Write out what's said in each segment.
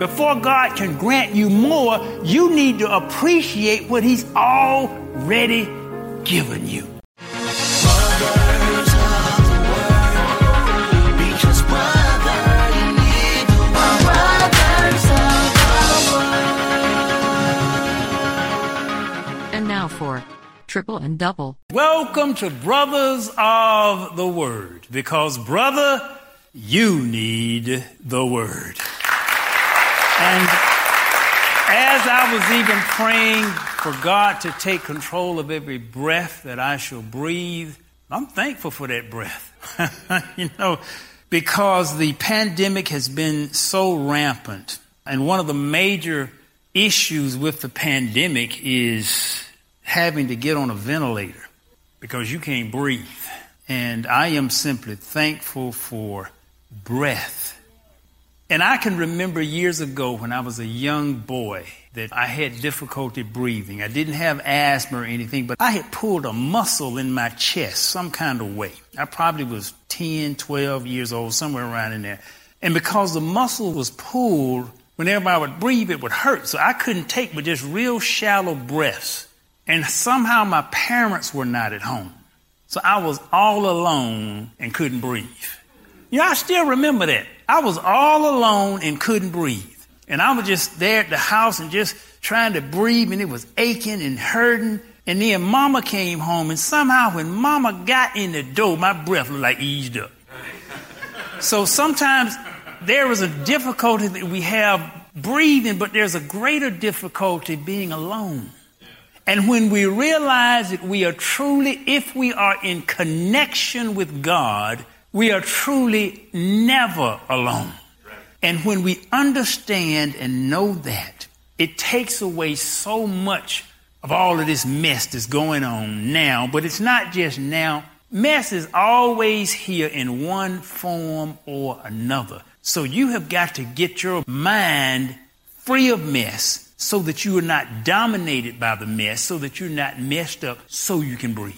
before God can grant you more, you need to appreciate what He's already given you. And now for Triple and Double. Welcome to Brothers of the Word, because, brother, you need the Word. And as I was even praying for God to take control of every breath that I shall breathe, I'm thankful for that breath. you know, because the pandemic has been so rampant. And one of the major issues with the pandemic is having to get on a ventilator because you can't breathe. And I am simply thankful for breath. And I can remember years ago when I was a young boy that I had difficulty breathing. I didn't have asthma or anything, but I had pulled a muscle in my chest some kind of way. I probably was 10, 12 years old, somewhere around in there. And because the muscle was pulled, whenever I would breathe, it would hurt. So I couldn't take but just real shallow breaths. And somehow my parents were not at home. So I was all alone and couldn't breathe. You know, I still remember that. I was all alone and couldn't breathe. And I was just there at the house and just trying to breathe and it was aching and hurting. And then mama came home and somehow when mama got in the door, my breath looked like eased up. So sometimes there is a difficulty that we have breathing, but there's a greater difficulty being alone. And when we realize that we are truly, if we are in connection with God, we are truly never alone. And when we understand and know that, it takes away so much of all of this mess that's going on now. But it's not just now. Mess is always here in one form or another. So you have got to get your mind free of mess so that you are not dominated by the mess, so that you're not messed up, so you can breathe.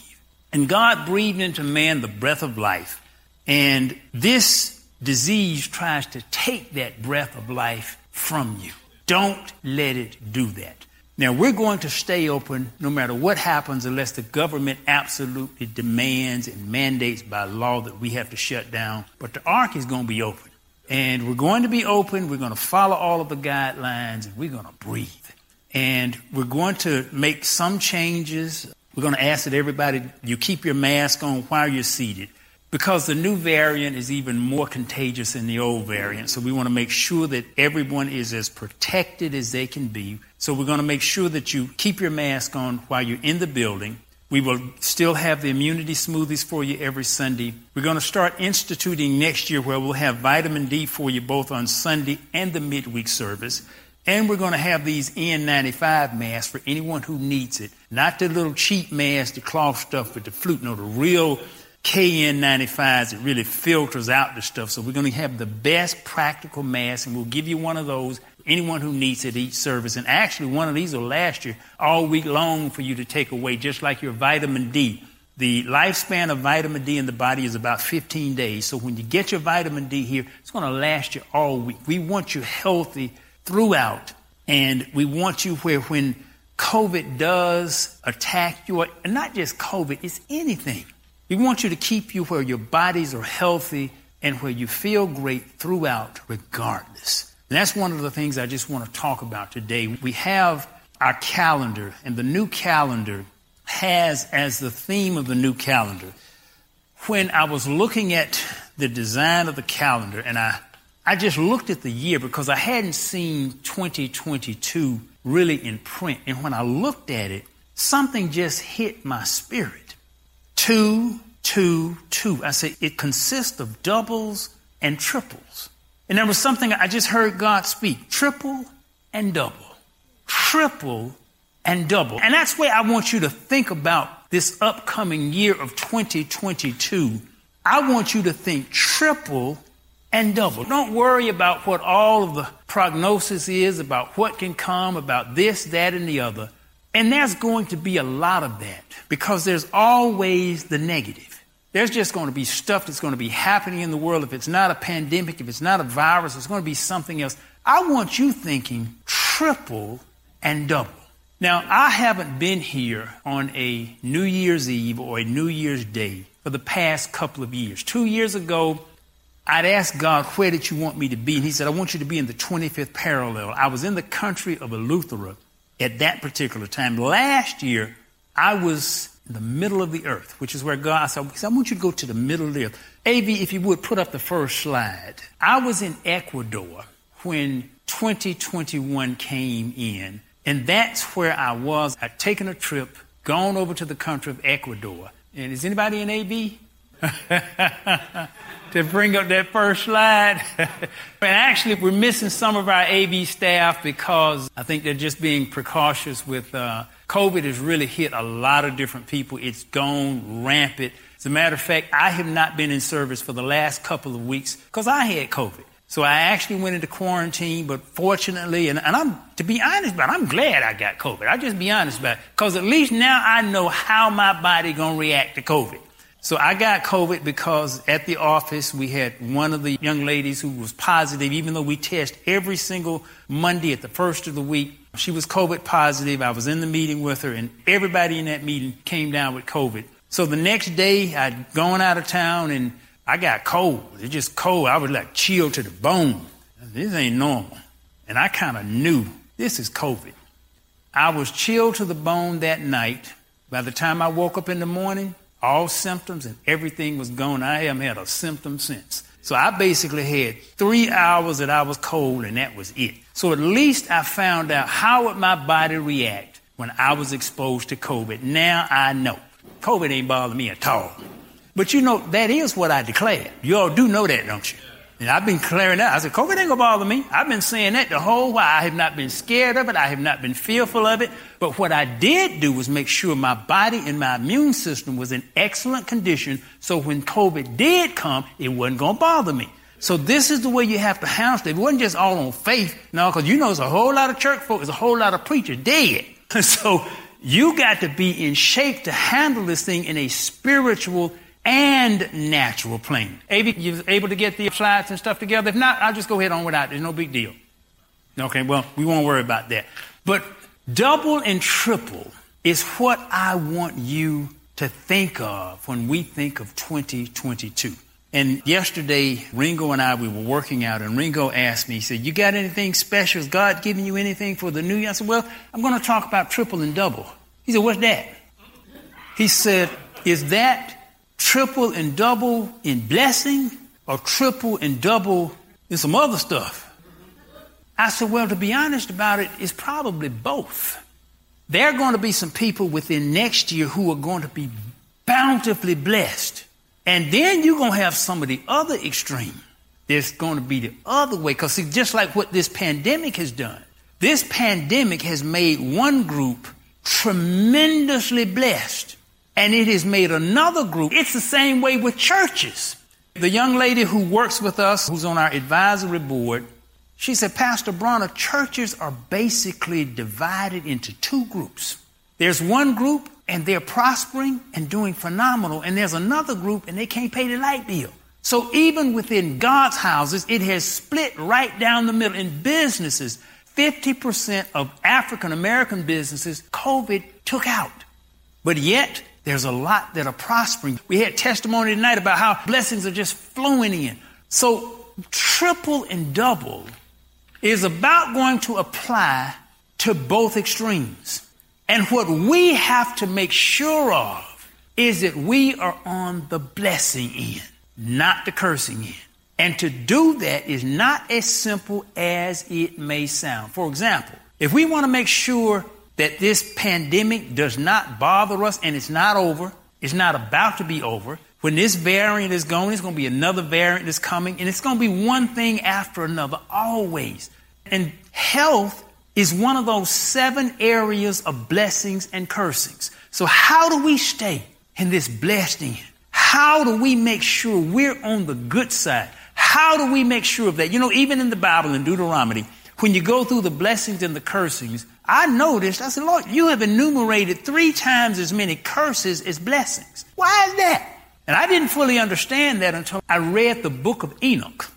And God breathed into man the breath of life. And this disease tries to take that breath of life from you. Don't let it do that. Now, we're going to stay open no matter what happens unless the government absolutely demands and mandates by law that we have to shut down. But the ark is going to be open. And we're going to be open. We're going to follow all of the guidelines and we're going to breathe. And we're going to make some changes. We're going to ask that everybody, you keep your mask on while you're seated because the new variant is even more contagious than the old variant. So we want to make sure that everyone is as protected as they can be. So we're going to make sure that you keep your mask on while you're in the building. We will still have the immunity smoothies for you every Sunday. We're going to start instituting next year where we'll have vitamin D for you both on Sunday and the midweek service. And we're going to have these N95 masks for anyone who needs it. Not the little cheap mask, the cloth stuff with the flute. No, the real KN95s it really filters out the stuff. So we're going to have the best practical mask, and we'll give you one of those anyone who needs it each service. And actually, one of these will last you all week long for you to take away, just like your vitamin D. The lifespan of vitamin D in the body is about 15 days. So when you get your vitamin D here, it's going to last you all week. We want you healthy throughout, and we want you where when COVID does attack you, not just COVID, it's anything. We want you to keep you where your bodies are healthy and where you feel great throughout, regardless. And that's one of the things I just want to talk about today. We have our calendar, and the new calendar has as the theme of the new calendar. When I was looking at the design of the calendar, and I, I just looked at the year because I hadn't seen 2022 really in print. And when I looked at it, something just hit my spirit. Two, two, two. I say it consists of doubles and triples. And there was something I just heard God speak triple and double. Triple and double. And that's where I want you to think about this upcoming year of 2022. I want you to think triple and double. Don't worry about what all of the prognosis is, about what can come, about this, that, and the other. And there's going to be a lot of that because there's always the negative. There's just going to be stuff that's going to be happening in the world. If it's not a pandemic, if it's not a virus, it's going to be something else. I want you thinking triple and double. Now, I haven't been here on a New Year's Eve or a New Year's Day for the past couple of years. Two years ago, I'd asked God, where did you want me to be? And he said, I want you to be in the 25th parallel. I was in the country of Eleuthera at that particular time. Last year, I was in the middle of the earth, which is where God said, I want you to go to the middle of the earth. AV, if you would put up the first slide. I was in Ecuador when 2021 came in, and that's where I was. I'd taken a trip, gone over to the country of Ecuador. And is anybody in AV? to bring up that first slide. and actually, we're missing some of our AV staff because I think they're just being precautious with uh, COVID has really hit a lot of different people. It's gone rampant. As a matter of fact, I have not been in service for the last couple of weeks because I had COVID. So I actually went into quarantine, but fortunately, and, and I'm, to be honest about it, I'm glad I got COVID. I'll just be honest about it. Because at least now I know how my body gonna react to COVID. So I got COVID because at the office we had one of the young ladies who was positive, even though we test every single Monday at the first of the week. She was COVID positive. I was in the meeting with her and everybody in that meeting came down with COVID. So the next day I'd gone out of town and I got cold. It's just cold. I was like chilled to the bone. This ain't normal. And I kind of knew this is COVID. I was chilled to the bone that night. By the time I woke up in the morning, all symptoms and everything was gone. I haven't had a symptom since. So I basically had three hours that I was cold and that was it. So at least I found out how would my body react when I was exposed to COVID. Now I know. COVID ain't bothering me at all. But you know, that is what I declared. You all do know that, don't you? And I've been clearing that. I said, COVID ain't gonna bother me. I've been saying that the whole while. I have not been scared of it. I have not been fearful of it. But what I did do was make sure my body and my immune system was in excellent condition. So when COVID did come, it wasn't gonna bother me. So this is the way you have to handle it. It wasn't just all on faith. No, because you know there's a whole lot of church folk, there's a whole lot of preachers dead. so you got to be in shape to handle this thing in a spiritual and natural plane. Able, you able to get the slides and stuff together? If not, I'll just go ahead on without. There's no big deal. Okay, well, we won't worry about that. But double and triple is what I want you to think of when we think of 2022. And yesterday, Ringo and I, we were working out, and Ringo asked me, he said, You got anything special? Is God giving you anything for the new year? I said, Well, I'm going to talk about triple and double. He said, What's that? He said, Is that triple and double in blessing or triple and double in some other stuff? I said, well, to be honest about it, it's probably both. There are going to be some people within next year who are going to be bountifully blessed. And then you're going to have some of the other extreme. There's going to be the other way. Because see, just like what this pandemic has done, this pandemic has made one group tremendously blessed and it has made another group. It's the same way with churches. The young lady who works with us, who's on our advisory board, she said, Pastor Bronner, churches are basically divided into two groups. There's one group and they're prospering and doing phenomenal, and there's another group and they can't pay the light bill. So even within God's houses, it has split right down the middle. In businesses, 50% of African American businesses, COVID took out. But yet, there's a lot that are prospering. We had testimony tonight about how blessings are just flowing in. So triple and double is about going to apply to both extremes. And what we have to make sure of is that we are on the blessing end, not the cursing end. And to do that is not as simple as it may sound. For example, if we want to make sure that this pandemic does not bother us and it's not over. It's not about to be over. When this variant is gone, it's going to be another variant that's coming, and it's going to be one thing after another, always. And health is one of those seven areas of blessings and cursings. So, how do we stay in this blessed end? How do we make sure we're on the good side? How do we make sure of that? You know, even in the Bible, in Deuteronomy, when you go through the blessings and the cursings, I noticed, I said, Lord, you have enumerated three times as many curses as blessings. Why is that? And I didn't fully understand that until I read the book of Enoch.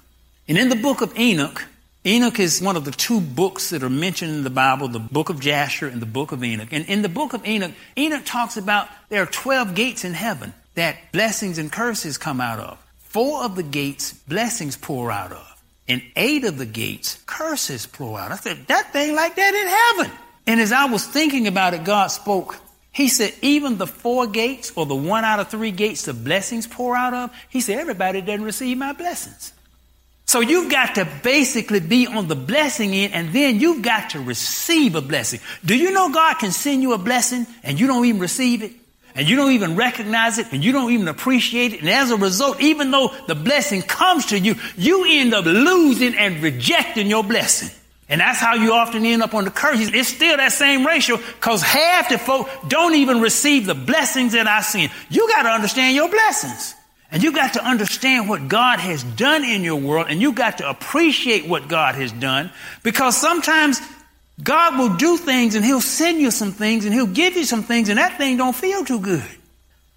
And in the book of Enoch, Enoch is one of the two books that are mentioned in the Bible, the book of Jasher and the book of Enoch. And in the book of Enoch, Enoch talks about there are 12 gates in heaven that blessings and curses come out of. Four of the gates, blessings pour out of. And eight of the gates, curses pour out. I said, that thing like that in heaven. And as I was thinking about it, God spoke. He said, even the four gates or the one out of three gates the blessings pour out of, he said, everybody doesn't receive my blessings. So you've got to basically be on the blessing end and then you've got to receive a blessing. Do you know God can send you a blessing and you don't even receive it? And you don't even recognize it and you don't even appreciate it. And as a result, even though the blessing comes to you, you end up losing and rejecting your blessing. And that's how you often end up on the curse. It's still that same ratio because half the folk don't even receive the blessings that I send. You got to understand your blessings. And you got to understand what God has done in your world and you got to appreciate what God has done because sometimes God will do things and he'll send you some things and he'll give you some things and that thing don't feel too good.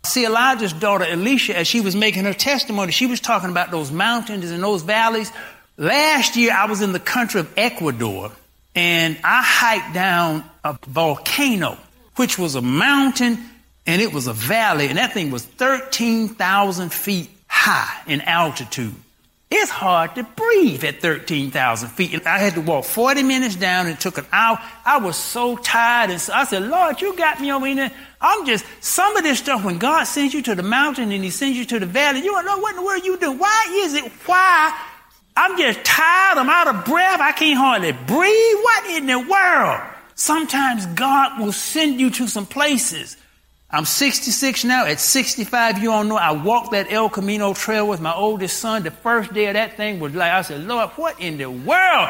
See, Elijah's daughter Elisha, as she was making her testimony, she was talking about those mountains and those valleys. Last year I was in the country of Ecuador and I hiked down a volcano, which was a mountain and it was a valley, and that thing was 13,000 feet high in altitude. It's hard to breathe at 13,000 feet. And I had to walk 40 minutes down and it took an hour. I was so tired. And so I said, Lord, you got me over here. I'm just, some of this stuff, when God sends you to the mountain and he sends you to the valley, you don't know what in the world you do. Why is it? Why? I'm just tired. I'm out of breath. I can't hardly breathe. What in the world? Sometimes God will send you to some places I'm 66 now. At 65, you don't know, I walked that El Camino trail with my oldest son. The first day of that thing was like, I said, Lord, what in the world?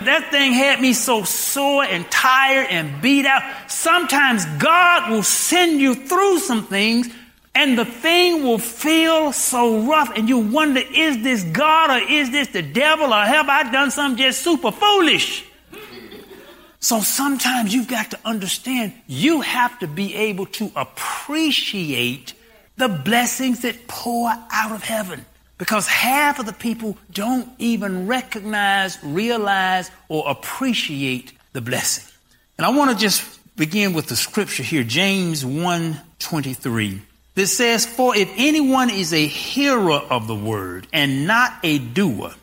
That thing had me so sore and tired and beat out. Sometimes God will send you through some things and the thing will feel so rough and you wonder, is this God or is this the devil or have I done something just super foolish? So sometimes you've got to understand you have to be able to appreciate the blessings that pour out of heaven. Because half of the people don't even recognize, realize, or appreciate the blessing. And I want to just begin with the scripture here, James 1:23. This says, For if anyone is a hearer of the word and not a doer,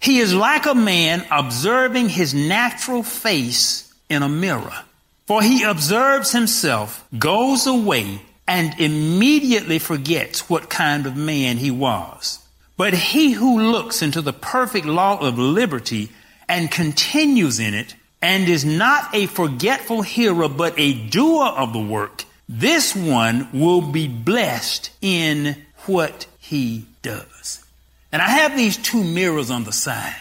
he is like a man observing his natural face in a mirror. For he observes himself, goes away, and immediately forgets what kind of man he was. But he who looks into the perfect law of liberty and continues in it, and is not a forgetful hearer, but a doer of the work, this one will be blessed in what he does. And I have these two mirrors on the side,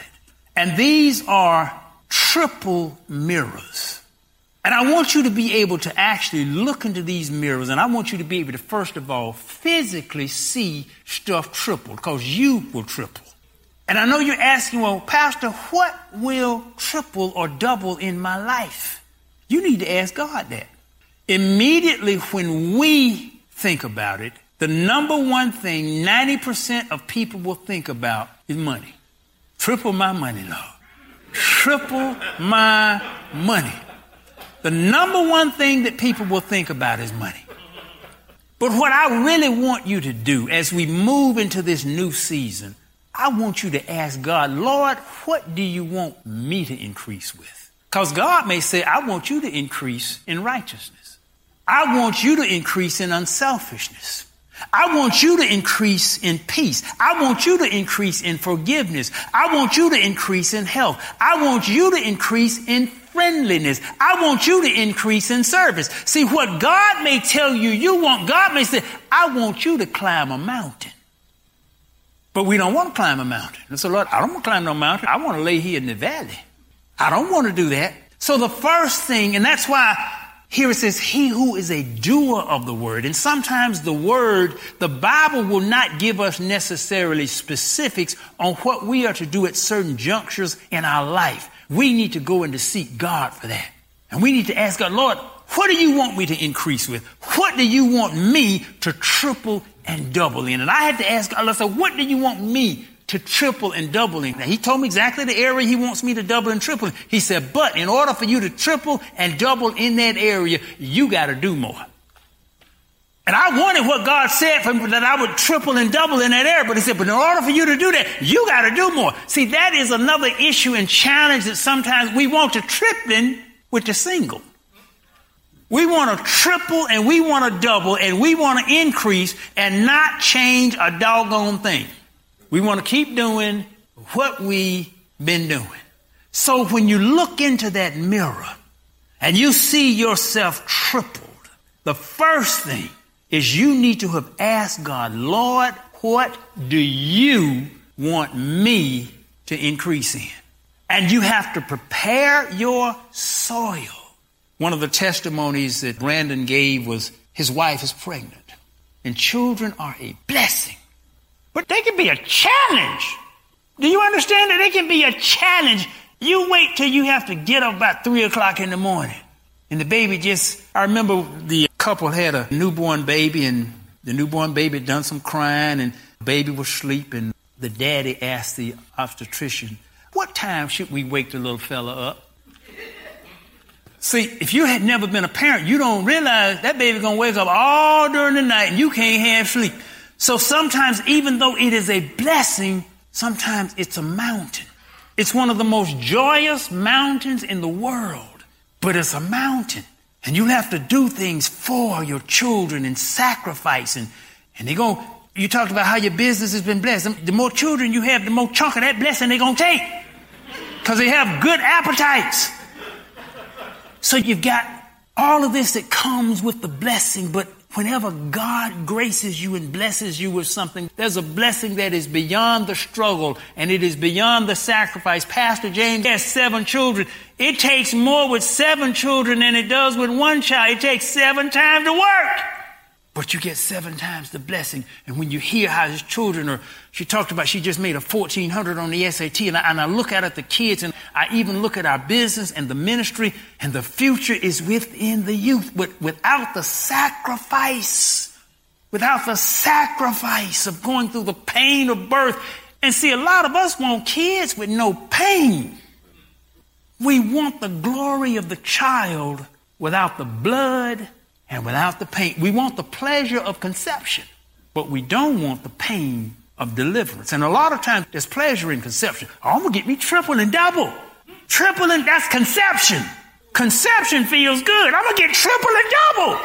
and these are triple mirrors. And I want you to be able to actually look into these mirrors, and I want you to be able to, first of all, physically see stuff triple, because you will triple. And I know you're asking, well, Pastor, what will triple or double in my life? You need to ask God that. Immediately when we think about it, the number one thing 90% of people will think about is money. Triple my money, Lord triple my money. The number one thing that people will think about is money. But what I really want you to do as we move into this new season, I want you to ask God, Lord, what do you want me to increase with? Because God may say, I want you to increase in righteousness. I want you to increase in unselfishness. I want you to increase in peace. I want you to increase in forgiveness. I want you to increase in health. I want you to increase in friendliness. I want you to increase in service. See, what God may tell you you want, God may say, I want you to climb a mountain. But we don't want to climb a mountain. And so, Lord, I don't want to climb no mountain. I want to lay here in the valley. I don't want to do that. So the first thing, and that's why here it says, he who is a doer of the word. And sometimes the word, the Bible will not give us necessarily specifics on what we are to do at certain junctures in our life. We need to go and to seek God for that. And we need to ask God, Lord, what do you want me to increase with? What do you want me to triple and double in? And I have to ask God, Lord, so what do you want me to triple and doubling. Now, he told me exactly the area he wants me to double and triple. He said, but in order for you to triple and double in that area, you got to do more. And I wanted what God said for me that I would triple and double in that area. But he said, but in order for you to do that, you got to do more. See, that is another issue and challenge that sometimes we want to tripling with the single. We want to triple and we want to double and we want to increase and not change a doggone thing. We want to keep doing what we've been doing. So when you look into that mirror and you see yourself tripled, the first thing is you need to have asked God, Lord, what do you want me to increase in? And you have to prepare your soil. One of the testimonies that Brandon gave was his wife is pregnant and children are a blessing, but they can be a challenge. Do you understand that they can be a challenge? You wait till you have to get up about three o'clock in the morning and the baby just, I remember the couple had a newborn baby and the newborn baby done some crying and the baby was sleeping. The daddy asked the obstetrician, what time should we wake the little fella up? See, if you had never been a parent, you don't realize that baby gonna wake up all during the night and you can't have sleep. So sometimes, even though it is a blessing, sometimes it's a mountain. It's one of the most joyous mountains in the world but it's a mountain. And you have to do things for your children and sacrifice. And, and they go, you talked about how your business has been blessed. The more children you have, the more chunk of that blessing they're going to take. Because they have good appetites. So you've got all of this that comes with the blessing, but Whenever God graces you and blesses you with something, there's a blessing that is beyond the struggle and it is beyond the sacrifice. Pastor James has seven children. It takes more with seven children than it does with one child. It takes seven times to work. But you get seven times the blessing. And when you hear how his children are, she talked about she just made a 1400 on the SAT. And I, and I look out at the kids and I even look at our business and the ministry and the future is within the youth. But without the sacrifice, without the sacrifice of going through the pain of birth. And see, a lot of us want kids with no pain. We want the glory of the child without the blood and without the pain. We want the pleasure of conception, but we don't want the pain of deliverance. And a lot of times there's pleasure in conception. Oh, I'm gonna get me triple and double. Triple and that's conception. Conception feels good. I'm gonna get triple and double.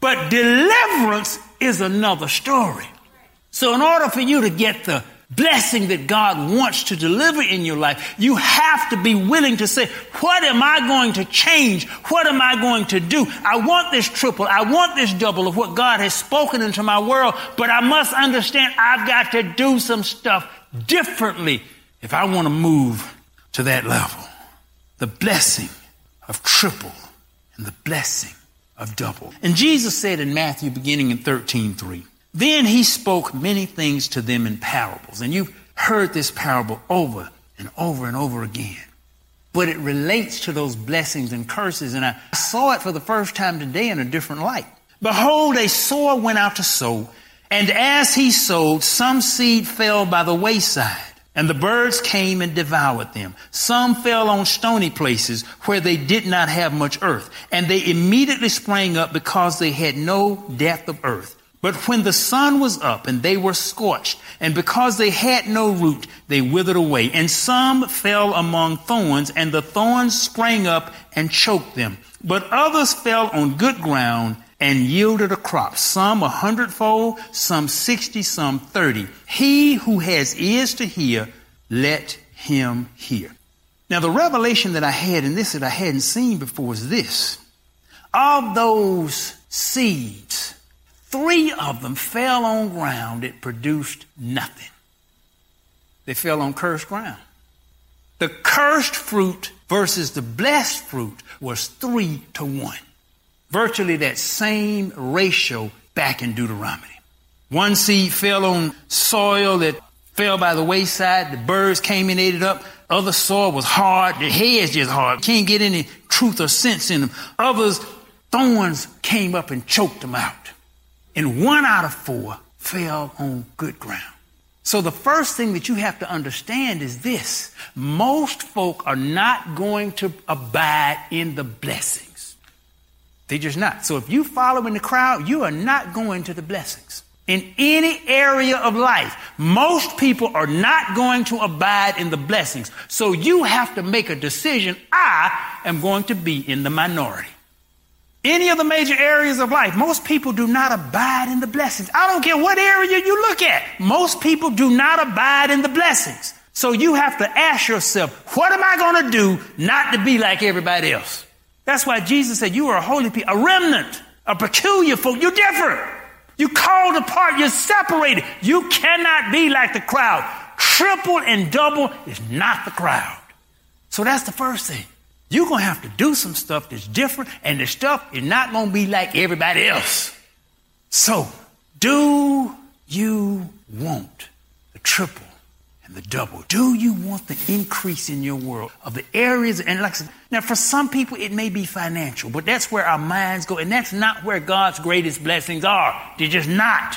But deliverance is another story. So in order for you to get the blessing that God wants to deliver in your life, you have to be willing to say, what am I going to change? What am I going to do? I want this triple. I want this double of what God has spoken into my world, but I must understand I've got to do some stuff differently if I want to move to that level. The blessing of triple and the blessing of double. And Jesus said in Matthew beginning in 13, 3, then he spoke many things to them in parables. And you've heard this parable over and over and over again. But it relates to those blessings and curses. And I saw it for the first time today in a different light. Behold, a sower went out to sow. And as he sowed, some seed fell by the wayside. And the birds came and devoured them. Some fell on stony places where they did not have much earth. And they immediately sprang up because they had no depth of earth. But when the sun was up and they were scorched, and because they had no root, they withered away. And some fell among thorns, and the thorns sprang up and choked them. But others fell on good ground and yielded a crop, some a hundredfold, some sixty, some thirty. He who has ears to hear, let him hear. Now the revelation that I had, and this that I hadn't seen before, is this. Of those seeds, Three of them fell on ground that produced nothing. They fell on cursed ground. The cursed fruit versus the blessed fruit was three to one. Virtually that same ratio back in Deuteronomy. One seed fell on soil that fell by the wayside. The birds came and ate it up. Other soil was hard. The head's just hard. Can't get any truth or sense in them. Others, thorns came up and choked them out and one out of four fell on good ground. So the first thing that you have to understand is this. Most folk are not going to abide in the blessings. They're just not. So if you follow in the crowd, you are not going to the blessings. In any area of life, most people are not going to abide in the blessings. So you have to make a decision. I am going to be in the minority. Any of the major areas of life, most people do not abide in the blessings. I don't care what area you look at. Most people do not abide in the blessings. So you have to ask yourself, what am I going to do not to be like everybody else? That's why Jesus said, you are a holy people, a remnant, a peculiar folk. You're different. You called apart. You're separated. You cannot be like the crowd. Triple and double is not the crowd. So that's the first thing. You're going to have to do some stuff that's different, and the stuff is not going to be like everybody else. So, do you want the triple and the double? Do you want the increase in your world of the areas? And like I said, now for some people it may be financial, but that's where our minds go, and that's not where God's greatest blessings are. They're just not.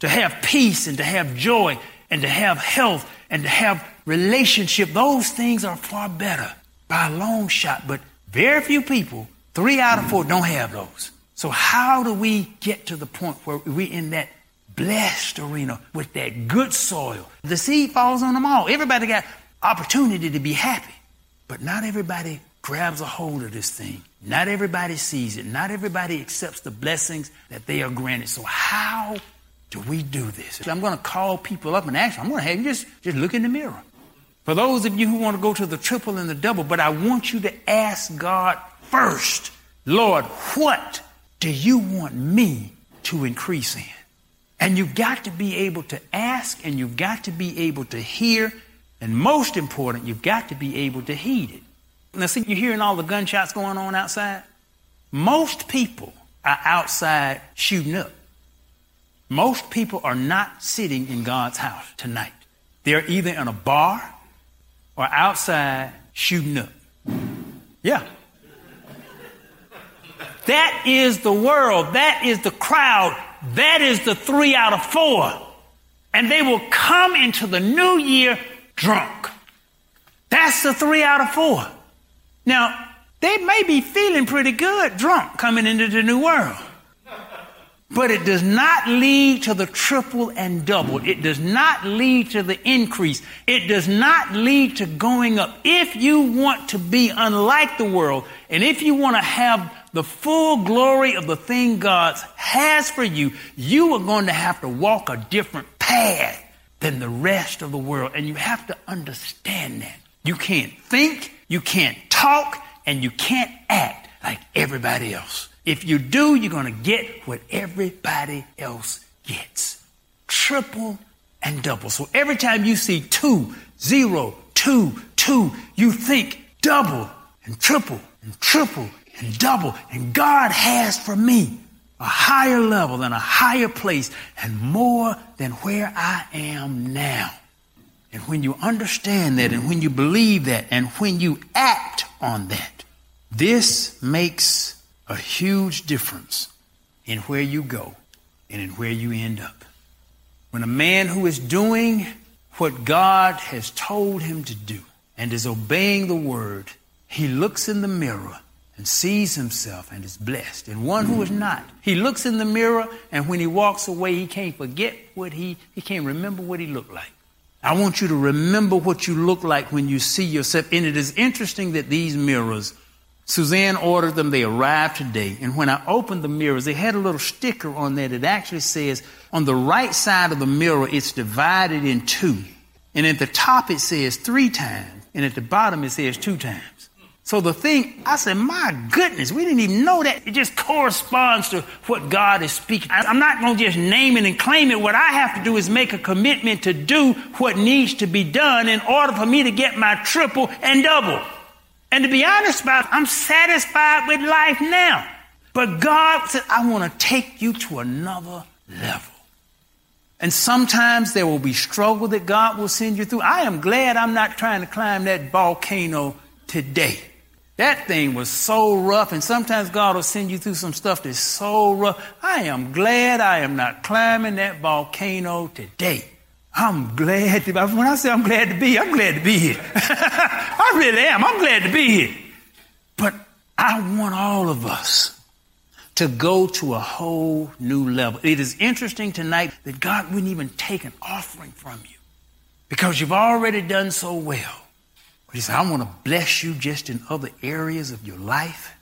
To have peace and to have joy and to have health and to have relationship, those things are far better by a long shot, but very few people, three out of four, don't have those. So how do we get to the point where we're in that blessed arena with that good soil? The seed falls on them all. Everybody got opportunity to be happy, but not everybody grabs a hold of this thing. Not everybody sees it. Not everybody accepts the blessings that they are granted. So how do we do this? I'm going to call people up and ask them. I'm going to have you just, just look in the mirror. For those of you who want to go to the triple and the double, but I want you to ask God first, Lord, what do you want me to increase in? And you've got to be able to ask and you've got to be able to hear. And most important, you've got to be able to heed it. Now, see, you're hearing all the gunshots going on outside? Most people are outside shooting up. Most people are not sitting in God's house tonight. They're either in a bar or outside shooting up. Yeah. That is the world. That is the crowd. That is the three out of four. And they will come into the new year drunk. That's the three out of four. Now, they may be feeling pretty good drunk coming into the new world. But it does not lead to the triple and double. It does not lead to the increase. It does not lead to going up. If you want to be unlike the world, and if you want to have the full glory of the thing God has for you, you are going to have to walk a different path than the rest of the world. And you have to understand that. You can't think, you can't talk, and you can't act like everybody else. If you do, you're going to get what everybody else gets. Triple and double. So every time you see two, zero, two, two, you think double and triple and triple and double. And God has for me a higher level and a higher place and more than where I am now. And when you understand that and when you believe that and when you act on that, this makes a huge difference in where you go and in where you end up. When a man who is doing what God has told him to do and is obeying the word, he looks in the mirror and sees himself and is blessed. And one who is not, he looks in the mirror and when he walks away, he can't forget what he, he can't remember what he looked like. I want you to remember what you look like when you see yourself. And it is interesting that these mirrors Suzanne ordered them. They arrived today. And when I opened the mirrors, they had a little sticker on there that actually says on the right side of the mirror, it's divided in two. And at the top, it says three times. And at the bottom, it says two times. So the thing, I said, my goodness, we didn't even know that. It just corresponds to what God is speaking. I'm not going to just name it and claim it. What I have to do is make a commitment to do what needs to be done in order for me to get my triple and double. And to be honest about it, I'm satisfied with life now. But God said, I want to take you to another level. And sometimes there will be struggle that God will send you through. I am glad I'm not trying to climb that volcano today. That thing was so rough, and sometimes God will send you through some stuff that's so rough. I am glad I am not climbing that volcano today. I'm glad to be. when I say I'm glad to be here, I'm glad to be here. I really am. I'm glad to be here. But I want all of us to go to a whole new level. It is interesting tonight that God wouldn't even take an offering from you because you've already done so well. But He said, I want to bless you just in other areas of your life.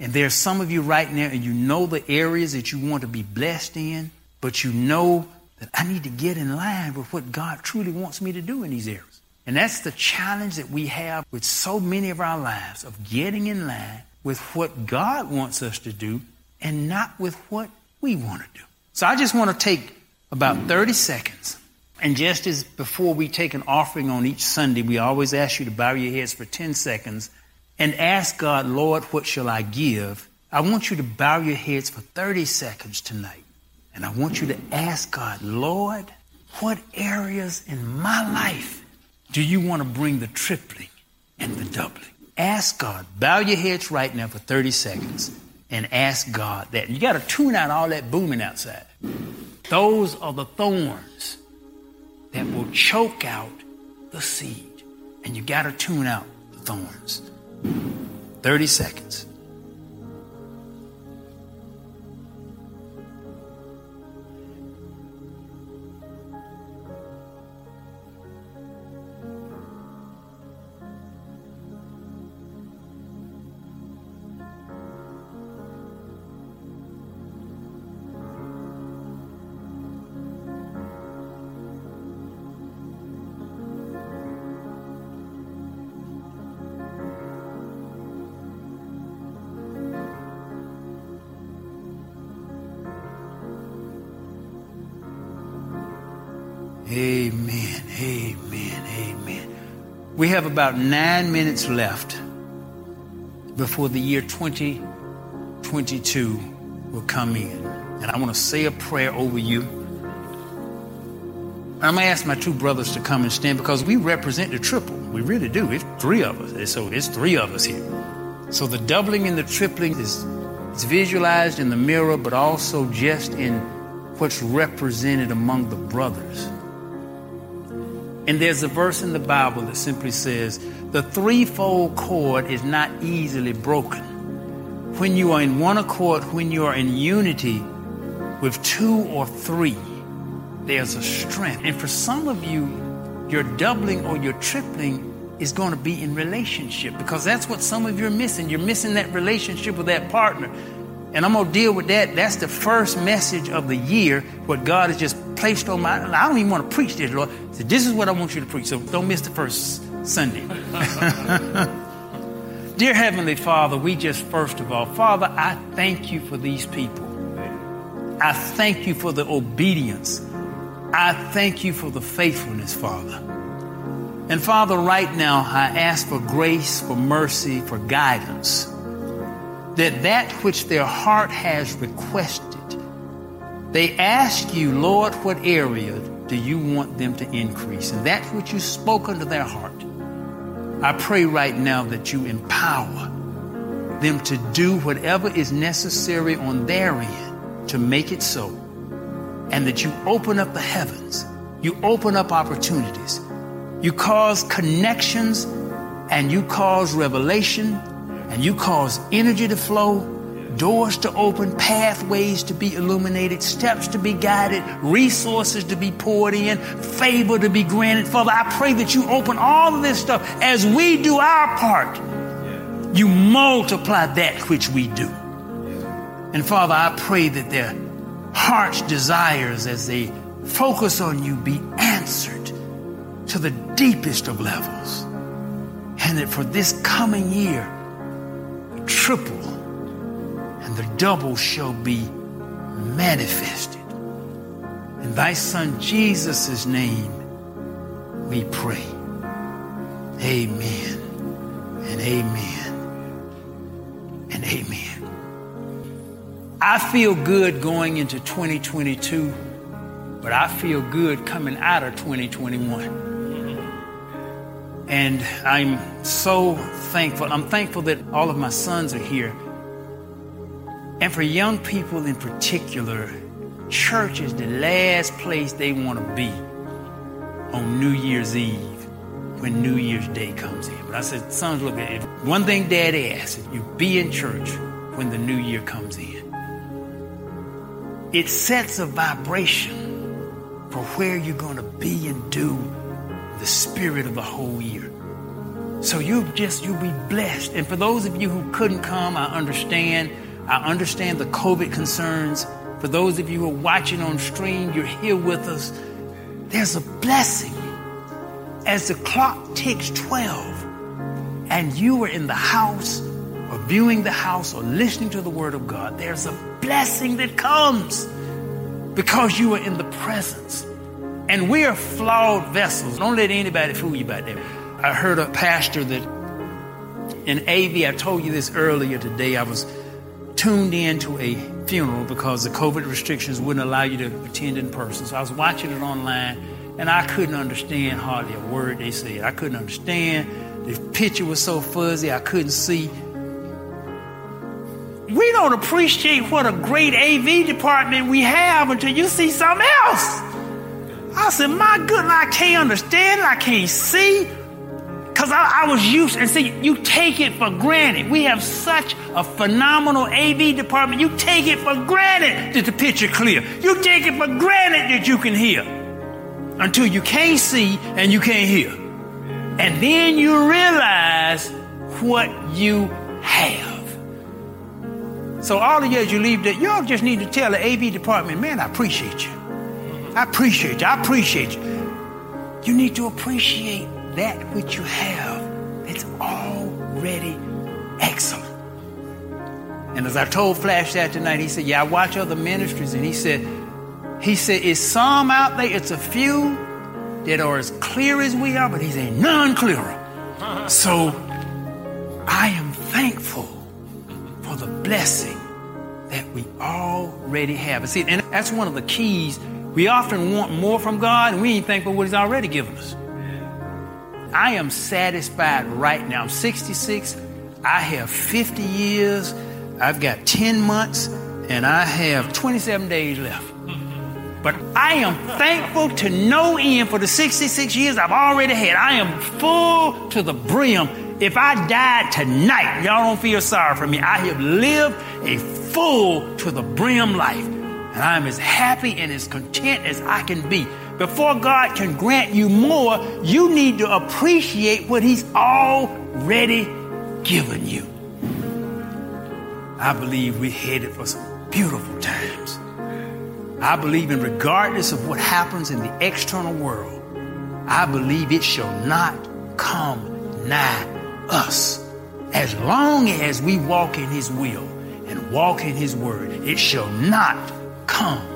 And there's some of you right now, and you know the areas that you want to be blessed in, but you know that I need to get in line with what God truly wants me to do in these areas. And that's the challenge that we have with so many of our lives of getting in line with what God wants us to do and not with what we want to do. So I just want to take about 30 seconds. And just as before we take an offering on each Sunday, we always ask you to bow your heads for 10 seconds and ask God, Lord, what shall I give? I want you to bow your heads for 30 seconds tonight. And I want you to ask God, Lord, what areas in my life do you want to bring the tripling and the doubling? Ask God. Bow your heads right now for 30 seconds and ask God that. You got to tune out all that booming outside. Those are the thorns that will choke out the seed. And you got to tune out the thorns. 30 seconds. Amen. Amen. Amen. We have about nine minutes left before the year 2022 will come in. And I want to say a prayer over you. I'm going to ask my two brothers to come and stand because we represent the triple. We really do. It's three of us. So it's three of us here. So the doubling and the tripling is it's visualized in the mirror, but also just in what's represented among the brothers. And there's a verse in the Bible that simply says, the threefold cord is not easily broken. When you are in one accord, when you are in unity with two or three, there's a strength. And for some of you, your doubling or your tripling is going to be in relationship because that's what some of you are missing. You're missing that relationship with that partner. And I'm going to deal with that. That's the first message of the year, what God has just placed on my. I don't even want to preach this, Lord. So this is what I want you to preach. So don't miss the first Sunday. Dear Heavenly Father, we just first of all, Father, I thank you for these people. I thank you for the obedience. I thank you for the faithfulness, Father. And Father, right now, I ask for grace, for mercy, for guidance that that which their heart has requested, they ask you, Lord, what area do you want them to increase? And that's what you spoke unto their heart, I pray right now that you empower them to do whatever is necessary on their end to make it so. And that you open up the heavens, you open up opportunities, you cause connections, and you cause revelation and you cause energy to flow, doors to open, pathways to be illuminated, steps to be guided, resources to be poured in, favor to be granted. Father, I pray that you open all of this stuff as we do our part. You multiply that which we do. And Father, I pray that their heart's desires as they focus on you be answered to the deepest of levels. And that for this coming year, triple the double shall be manifested. In thy son Jesus' name we pray. Amen and amen and amen. I feel good going into 2022, but I feel good coming out of 2021. And I'm so thankful. I'm thankful that all of my sons are here. And for young people in particular, church is the last place they want to be. on New Year's Eve when New Year's Day comes in. But I said, sons, look, if one thing Daddy asks, you be in church when the new year comes in. It sets a vibration for where you're going to be and do the spirit of the whole year. So you just you'll be blessed. And for those of you who couldn't come, I understand. I understand the COVID concerns. For those of you who are watching on stream, you're here with us. There's a blessing. As the clock ticks 12 and you are in the house or viewing the house or listening to the word of God, there's a blessing that comes because you are in the presence. And we are flawed vessels. Don't let anybody fool you about that. I heard a pastor that in AV, I told you this earlier today, I was tuned in to a funeral because the COVID restrictions wouldn't allow you to attend in person. So I was watching it online and I couldn't understand hardly a word they said. I couldn't understand. The picture was so fuzzy, I couldn't see. We don't appreciate what a great AV department we have until you see something else. I said, my goodness, I can't understand I can't see. Because I, I, was used, and see, you take it for granted. We have such a phenomenal AV department. You take it for granted that the picture clear. You take it for granted that you can hear until you can't see and you can't hear. And then you realize what you have. So all you as you leave that, y'all just need to tell the AV department, man, I appreciate you. I appreciate you. I appreciate you. You need to appreciate that which you have it's already excellent. And as I told Flash that tonight, he said, Yeah, I watch other ministries, and he said, he said, Is some out there, it's a few that are as clear as we are, but he said, none clearer. So I am thankful for the blessing that we already have. And see, and that's one of the keys. We often want more from God, and we ain't thankful for what He's already given us. I am satisfied right now. I'm 66. I have 50 years. I've got 10 months, and I have 27 days left. But I am thankful to no end for the 66 years I've already had. I am full to the brim. If I died tonight, y'all don't feel sorry for me. I have lived a full to the brim life. And I'm as happy and as content as I can be. Before God can grant you more, you need to appreciate what He's already given you. I believe we're headed for some beautiful times. I believe in regardless of what happens in the external world, I believe it shall not come nigh us. As long as we walk in His will and walk in His word, it shall not come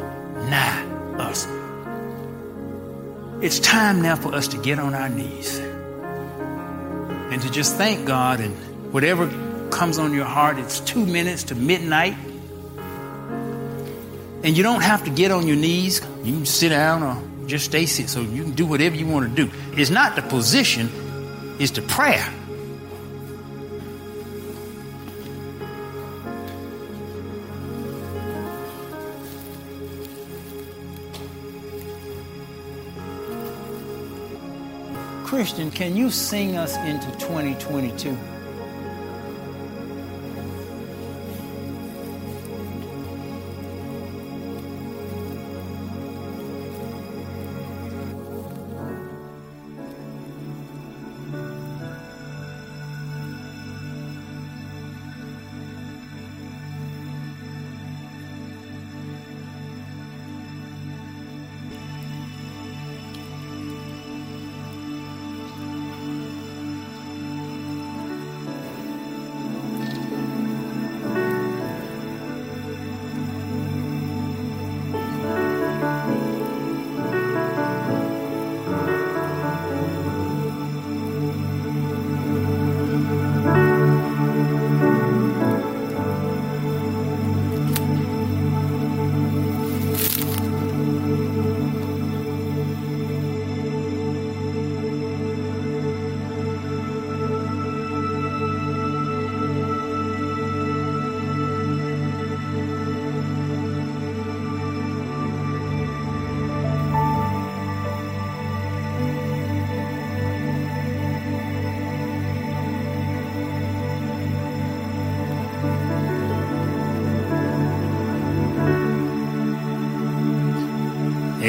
nigh us. It's time now for us to get on our knees and to just thank God and whatever comes on your heart. It's two minutes to midnight. And you don't have to get on your knees. You can sit down or just stay sit. So you can do whatever you want to do. It's not the position, it's the prayer. Christian, can you sing us into 2022?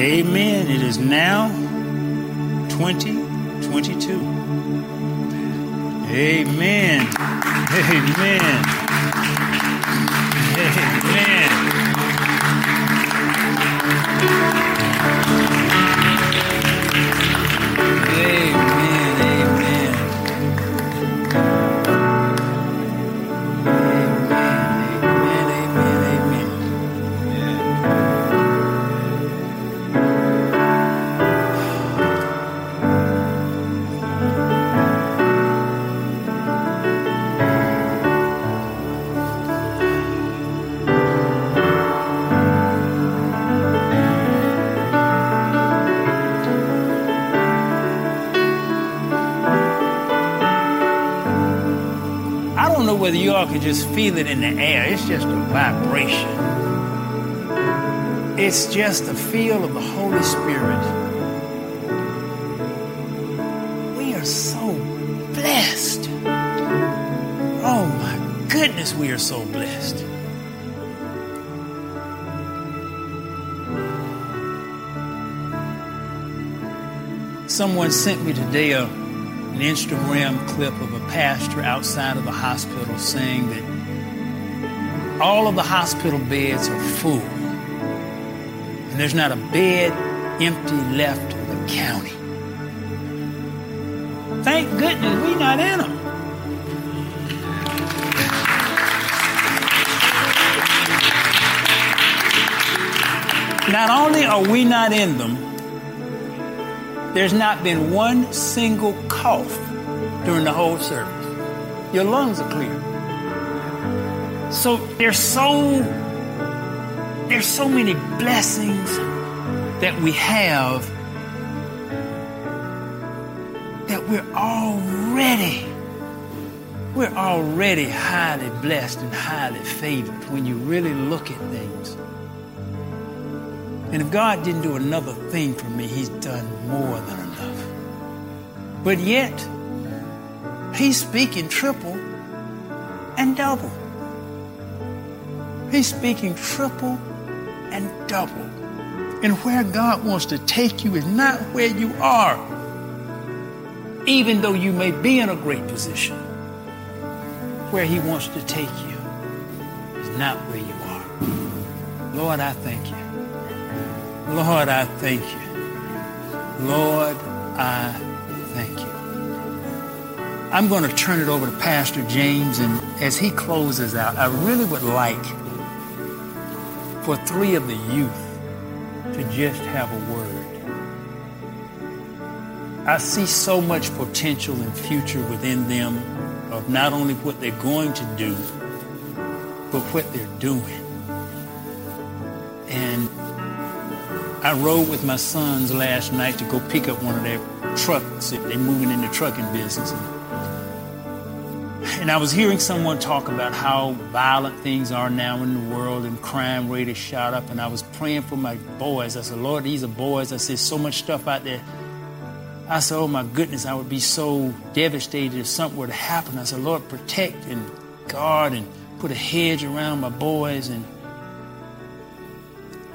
Amen. It is now 2022. Amen. Amen. Can just feel it in the air. It's just a vibration. It's just the feel of the Holy Spirit. We are so blessed. Oh my goodness, we are so blessed. Someone sent me today a Instagram clip of a pastor outside of the hospital saying that all of the hospital beds are full and there's not a bed empty left in the county. Thank goodness we're not in them. Not only are we not in them, there's not been one single cough during the whole service. Your lungs are clear. So there's so there's so many blessings that we have that we're already we're already highly blessed and highly favored when you really look at things. And if God didn't do another thing for me, He's done more than enough. But yet, He's speaking triple and double. He's speaking triple and double. And where God wants to take you is not where you are, even though you may be in a great position. Where He wants to take you is not where you are. Lord, I thank you. Lord, I thank you. Lord, I thank you. I'm going to turn it over to Pastor James, and as he closes out, I really would like for three of the youth to just have a word. I see so much potential and future within them of not only what they're going to do, but what they're doing. And I rode with my sons last night to go pick up one of their trucks. They're moving in the trucking business. And I was hearing someone talk about how violent things are now in the world and crime rate has shot up. And I was praying for my boys. I said, Lord, these are boys. I said, so much stuff out there. I said, oh my goodness, I would be so devastated if something were to happen. I said, Lord, protect and guard and put a hedge around my boys and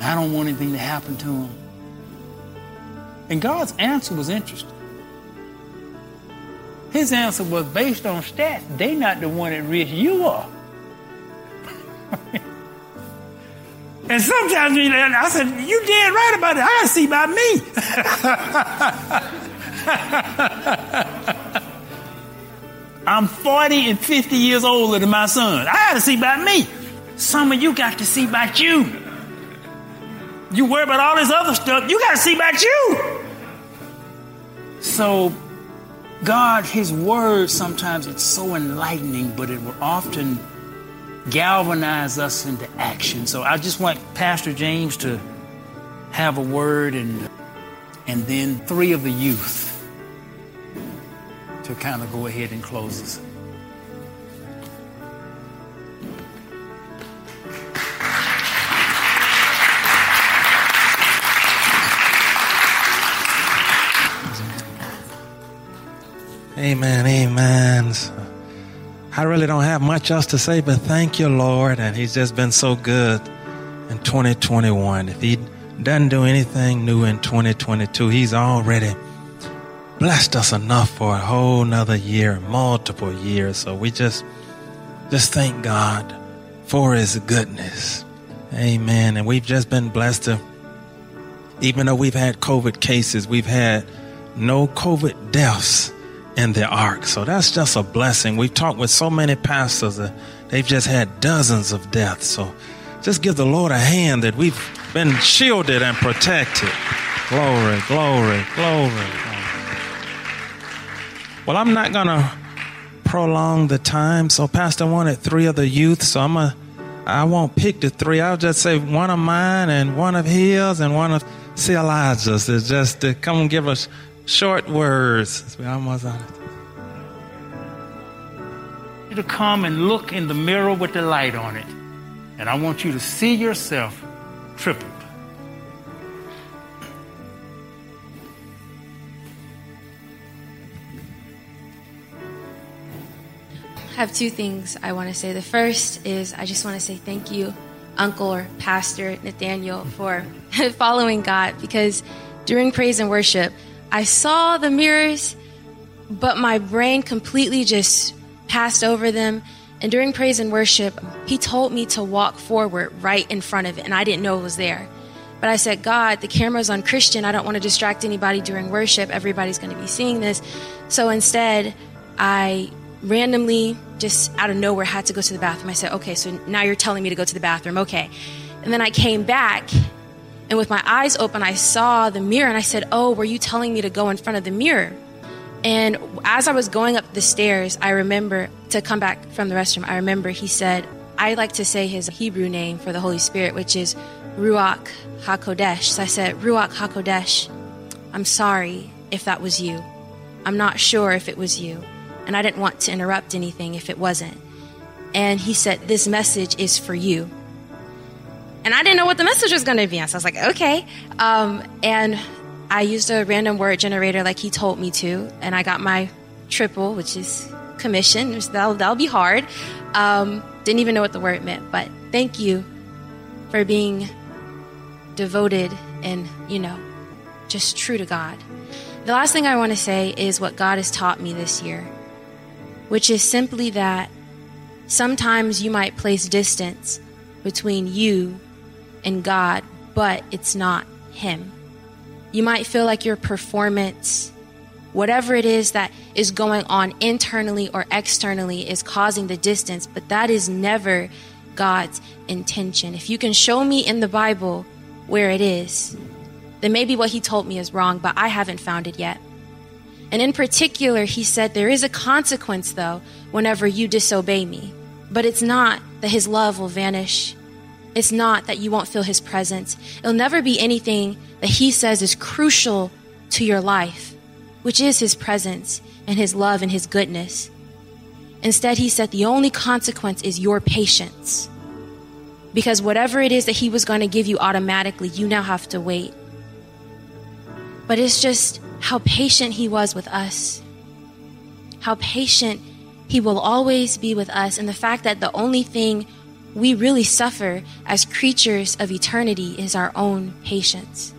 I don't want anything to happen to him. And God's answer was interesting. His answer was based on stats. They not the one at risk. You are. and sometimes you know, I said, "You dead right about it. I see by me." I'm 40 and 50 years older than my son. I got to see by me. Some of you got to see by you. You worry about all this other stuff. You got to see about you. So, God, His Word, sometimes it's so enlightening, but it will often galvanize us into action. So I just want Pastor James to have a word and and then three of the youth to kind of go ahead and close us. Amen. Amen. I really don't have much else to say, but thank you, Lord. And He's just been so good in 2021. If He'd doesn't do anything new in 2022. He's already blessed us enough for a whole nother year, multiple years. So we just, just thank God for his goodness. Amen. And we've just been blessed to, even though we've had COVID cases, we've had no COVID deaths in the ark. So that's just a blessing. We've talked with so many pastors that they've just had dozens of deaths. So just give the Lord a hand that we've been shielded and protected. Glory, glory, glory. Well, I'm not going to prolong the time. So Pastor wanted three of the youth. So I'm a, I won't pick the three. I'll just say one of mine and one of his and one of C. Elijah's. It's just to come give us short words. We almost on it. You to come and look in the mirror with the light on it. And I want you to see yourself tripled. I have two things I want to say. The first is I just want to say thank you, Uncle or Pastor Nathaniel, for following God because during praise and worship, I saw the mirrors, but my brain completely just passed over them. And during praise and worship, he told me to walk forward right in front of it, and I didn't know it was there. But I said, God, the camera's on Christian. I don't want to distract anybody during worship. Everybody's going to be seeing this. So instead, I randomly, just out of nowhere, had to go to the bathroom. I said, okay, so now you're telling me to go to the bathroom. Okay. And then I came back, and with my eyes open, I saw the mirror, and I said, oh, were you telling me to go in front of the mirror? And as I was going up the stairs, I remember to come back from the restroom, I remember he said, I like to say his Hebrew name for the Holy Spirit, which is Ruach HaKodesh. So I said, Ruach HaKodesh, I'm sorry if that was you. I'm not sure if it was you and I didn't want to interrupt anything if it wasn't. And he said, This message is for you. And I didn't know what the message was going to be. So I was like, okay. Um, and I used a random word generator like he told me to. And I got my triple, which is commission. That'll, that'll be hard. Um, didn't even know what the word meant. But thank you for being devoted and, you know, just true to God. The last thing I want to say is what God has taught me this year which is simply that sometimes you might place distance between you and God, but it's not Him. You might feel like your performance, whatever it is that is going on internally or externally, is causing the distance, but that is never God's intention. If you can show me in the Bible where it is, then maybe what He told me is wrong, but I haven't found it yet. And in particular, he said, There is a consequence, though, whenever you disobey me. But it's not that his love will vanish. It's not that you won't feel his presence. It'll never be anything that he says is crucial to your life, which is his presence and his love and his goodness. Instead, he said the only consequence is your patience. Because whatever it is that he was going to give you automatically, you now have to wait. But it's just how patient He was with us, how patient He will always be with us, and the fact that the only thing we really suffer as creatures of eternity is our own patience.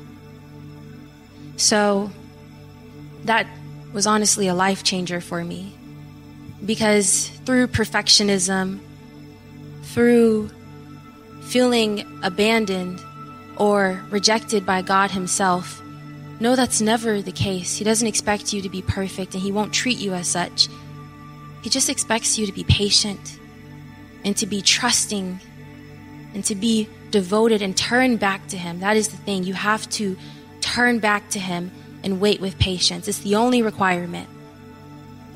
So that was honestly a life changer for me because through perfectionism, through feeling abandoned or rejected by God Himself, no, that's never the case. He doesn't expect you to be perfect and He won't treat you as such. He just expects you to be patient and to be trusting and to be devoted and turn back to Him. That is the thing. You have to turn back to Him and wait with patience. It's the only requirement.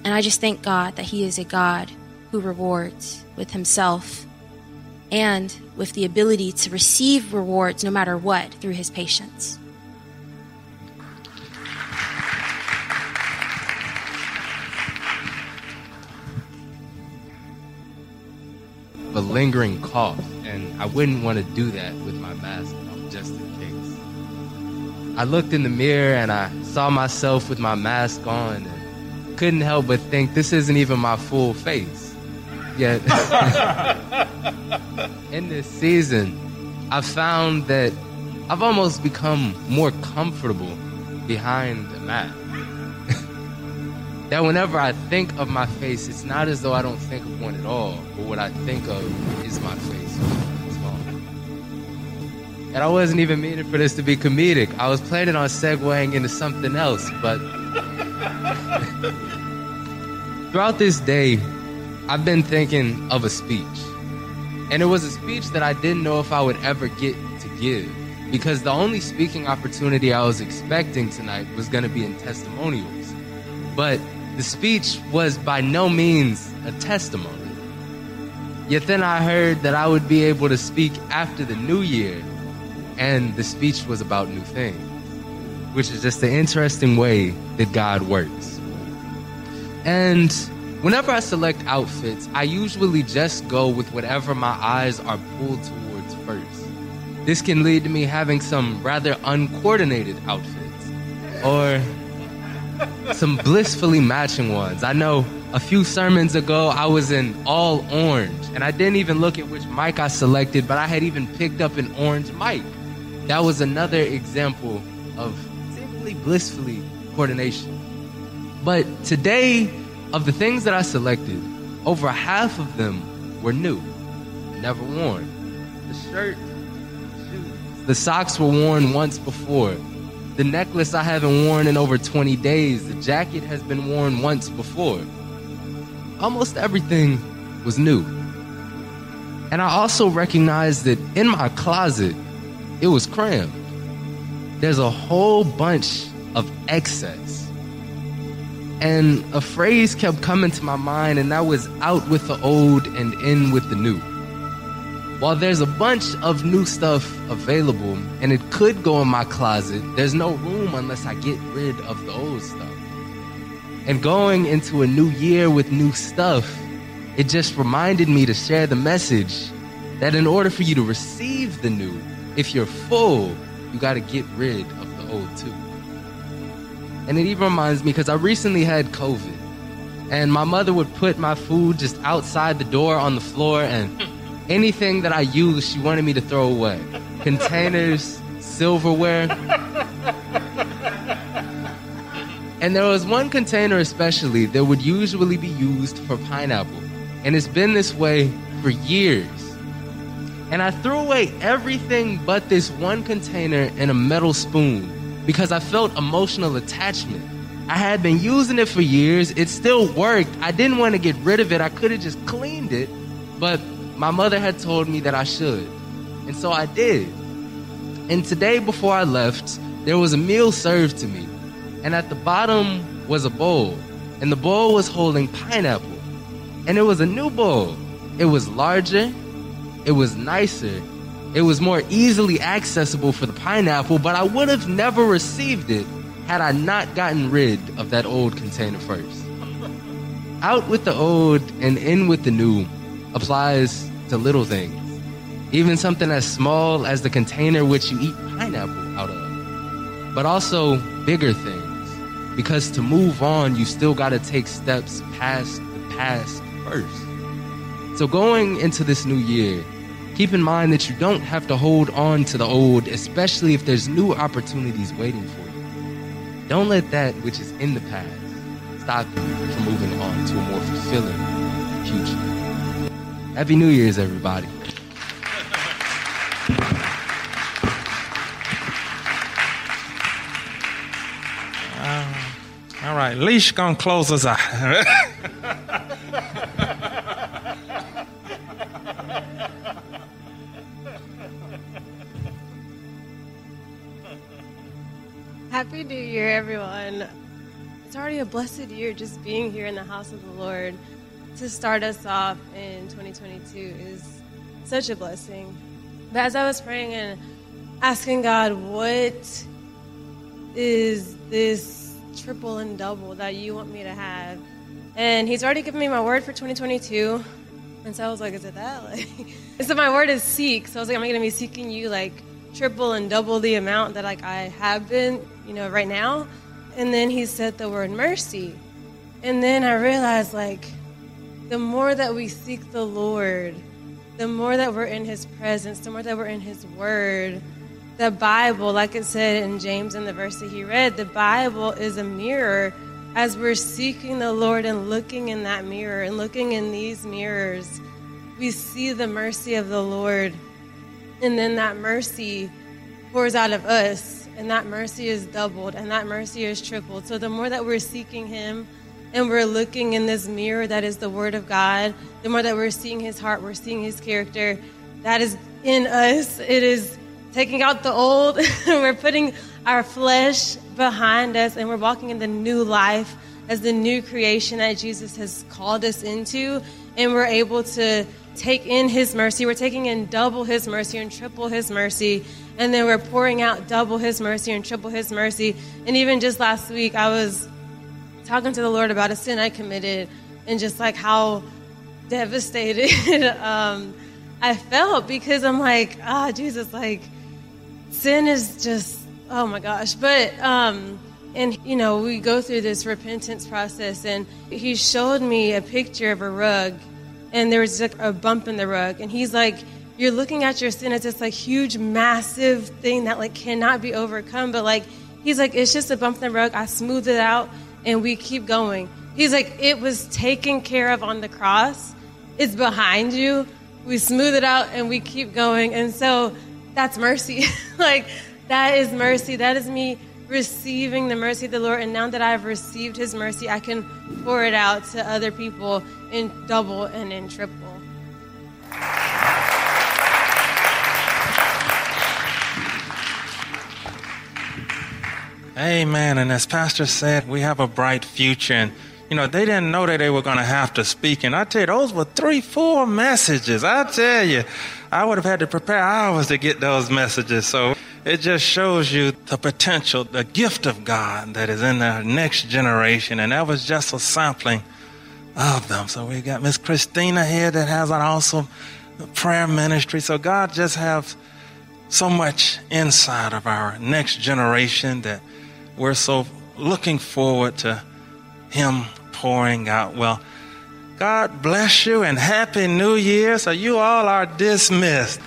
And I just thank God that He is a God who rewards with Himself and with the ability to receive rewards no matter what through His patience. A lingering cough, and I wouldn't want to do that with my mask off just in case. I looked in the mirror and I saw myself with my mask on and couldn't help but think this isn't even my full face. Yet, in this season, I found that I've almost become more comfortable behind a mask. That whenever I think of my face, it's not as though I don't think of one at all, but what I think of is my face. And I wasn't even meaning for this to be comedic. I was planning on segueing into something else, but throughout this day, I've been thinking of a speech. And it was a speech that I didn't know if I would ever get to give because the only speaking opportunity I was expecting tonight was going to be in testimonials. But the speech was by no means a testimony. Yet then I heard that I would be able to speak after the new year, and the speech was about new things, which is just the interesting way that God works. And whenever I select outfits, I usually just go with whatever my eyes are pulled towards first. This can lead to me having some rather uncoordinated outfits, or some blissfully matching ones. I know a few sermons ago I was in all orange, and I didn't even look at which mic I selected, but I had even picked up an orange mic. That was another example of seemingly blissfully coordination. But today, of the things that I selected, over half of them were new, never worn. The shirt, the shoes, the socks were worn once before. The necklace I haven't worn in over 20 days. The jacket has been worn once before. Almost everything was new. And I also recognized that in my closet, it was crammed. There's a whole bunch of excess. And a phrase kept coming to my mind, and that was out with the old and in with the new. While there's a bunch of new stuff available and it could go in my closet, there's no room unless I get rid of the old stuff. And going into a new year with new stuff, it just reminded me to share the message that in order for you to receive the new, if you're full, you got to get rid of the old too. And it even reminds me because I recently had COVID, and my mother would put my food just outside the door on the floor, and anything that I used, she wanted me to throw away. Containers, silverware. And there was one container especially that would usually be used for pineapple. And it's been this way for years. And I threw away everything but this one container and a metal spoon because I felt emotional attachment. I had been using it for years. It still worked. I didn't want to get rid of it. I could have just cleaned it. But my mother had told me that I should. And so I did. And today, before I left, there was a meal served to me. And at the bottom was a bowl. And the bowl was holding pineapple. And it was a new bowl. It was larger. It was nicer. It was more easily accessible for the pineapple, but I would have never received it had I not gotten rid of that old container first. Out with the old and in with the new applies to little things. Even something as small as the container which you eat pineapple out of. But also bigger things. Because to move on, you still got to take steps past the past first. So going into this new year, keep in mind that you don't have to hold on to the old, especially if there's new opportunities waiting for you. Don't let that which is in the past stop you from moving on to a more fulfilling future. Happy New Year's, everybody. Uh, all right, Leash gonna close us out. Happy New Year, everyone. It's already a blessed year just being here in the house of the Lord. To start us off in 2022 is such a blessing. But as I was praying and asking God, what is this triple and double that you want me to have? And He's already given me my word for 2022. And so I was like, is it that? Like, so my word is seek. So I was like, am I going to be seeking you like triple and double the amount that like I have been, you know, right now? And then he said the word mercy. And then I realized like the more that we seek the Lord, the more that we're in his presence, the more that we're in his word, the Bible, like it said in James in the verse that he read, the Bible is a mirror as we're seeking the Lord and looking in that mirror and looking in these mirrors. We see the mercy of the Lord, and then that mercy pours out of us, and that mercy is doubled, and that mercy is tripled. So the more that we're seeking Him, and we're looking in this mirror that is the Word of God, the more that we're seeing His heart, we're seeing His character, that is in us. It is taking out the old, we're putting our flesh behind us, and we're walking in the new life as the new creation that Jesus has called us into, and we're able to take in His mercy. We're taking in double His mercy and triple His mercy, and then we're pouring out double His mercy and triple His mercy. And even just last week, I was talking to the Lord about a sin I committed, and just like how devastated um, I felt because I'm like, ah, oh, Jesus, like sin is just oh my gosh. But um, and you know, we go through this repentance process, and he showed me a picture of a rug, and there was like a bump in the rug, and he's like, "You're looking at your sin as this like huge, massive thing that like cannot be overcome." But like, he's like, "It's just a bump in the rug. I smoothed it out, and we keep going." He's like, "It was taken care of on the cross. It's behind you. We smooth it out, and we keep going." And so that's mercy. like that is mercy. That is me receiving the mercy of the Lord. And now that I've received his mercy, I can pour it out to other people in double and in triple. Amen. And as Pastor said, we have a bright future. And, you know, they didn't know that they were going to have to speak. And I tell you, those were three, four messages. I tell you, I would have had to prepare hours to get those messages. So it just shows you the potential, the gift of God that is in the next generation. And that was just a sampling of them. So we got Miss Christina here that has an awesome prayer ministry. So God just has so much inside of our next generation that we're so looking forward to Him pouring out. Well, God bless you and Happy New Year. So you all are dismissed.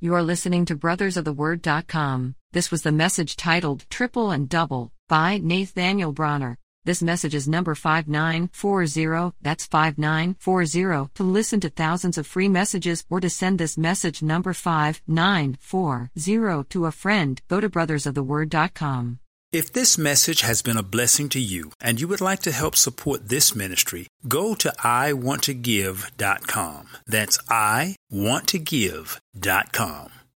You are listening to brothersoftheword.com. This was the message titled Triple and Double by Nathaniel Bronner. This message is number 5940, that's 5940. To listen to thousands of free messages or to send this message number 5940 to a friend, go to brothersoftheword.com. If this message has been a blessing to you and you would like to help support this ministry, go to iwanttogive.com. That's iwanttogive.com.